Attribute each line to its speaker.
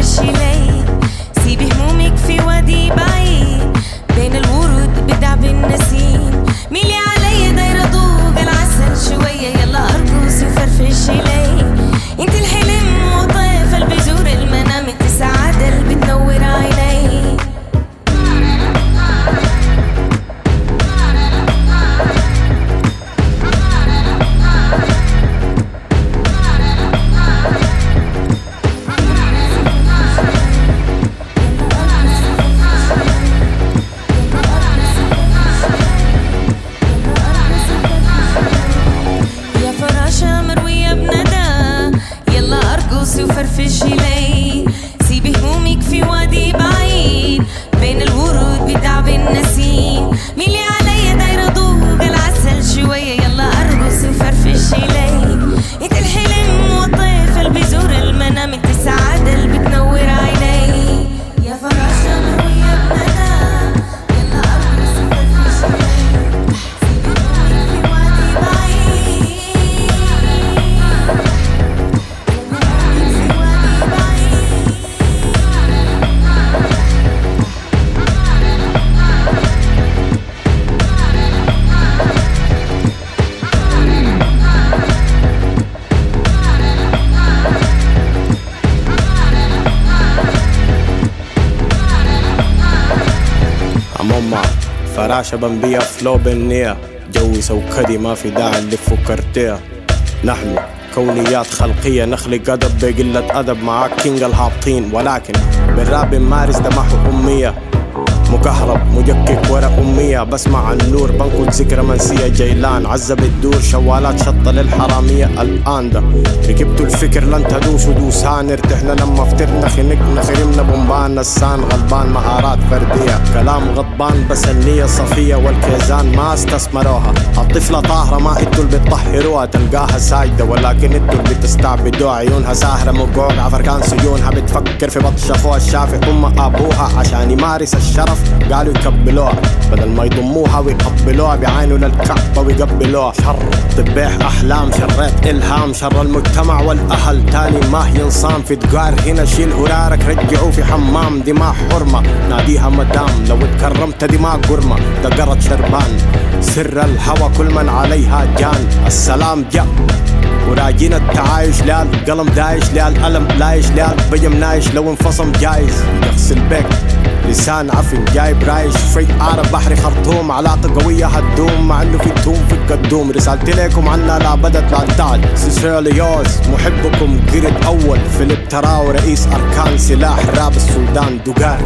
Speaker 1: cause she per vigilei eh?
Speaker 2: أماما فراشة بنبيا فلو بالنية. جوي سوكدي ما في داعي نلف كرتيه نحن كونيات خلقية نخلق أدب بقلة أدب معاك كينج الهابطين. ولكن بالراب مارس دمحه أمية. مكهرب مجكك ورا أمية. بسمع النور بنقل ذكرى منسية. جيلان عزب الدور شوالات شطة للحرامية. الآن ده ركبتوا الفكر لن تدوسوا دوسان. ارتحنا لما فترنا خنقنا خرمنا بومبان نسان غلبان مهارات فردية. غضبان بس النية صفية والكيزان ما استثمروها. الطفلة طاهرة ما أنتوا اللي بتطهروها تلقاها ساجدة ولكن أنتوا اللي بتستعبدوها عيونها ساهرة مقعود عفركان سجونها. بتفكر في بطش أخوها الشافي ام أبوها عشان يمارس الشرف. قالوا يكبلوها بدل ما يضموها ويقبلوها بعينوا للكعبة ويقبلوها. شر طبيح أحلام شريت إلهام شر المجتمع والأهل. تاني ما ينصام في تجار هنا شيل هرارك. رجعوه في حمام دماء حرمة. ناديها مدام لو اتكرمت دماء قرمة دقرت شربان سر الهوى كل من عليها جان. السلام جاء وراجين التعايش لا القلم دايش لا الألم لايش لا بيم نايش لو انفصم جايز يغسل بك لسان عفن جايب رايش. في عرب بحري خرطوم علاقة قوية هتدوم مع إنه في توم في القدوم رسالتي لكم عنا لا بدت لا انتهت سيسيليوس محبكم قرد أول. فيليب تراو رئيس أركان سلاح راب السودان. دوغار.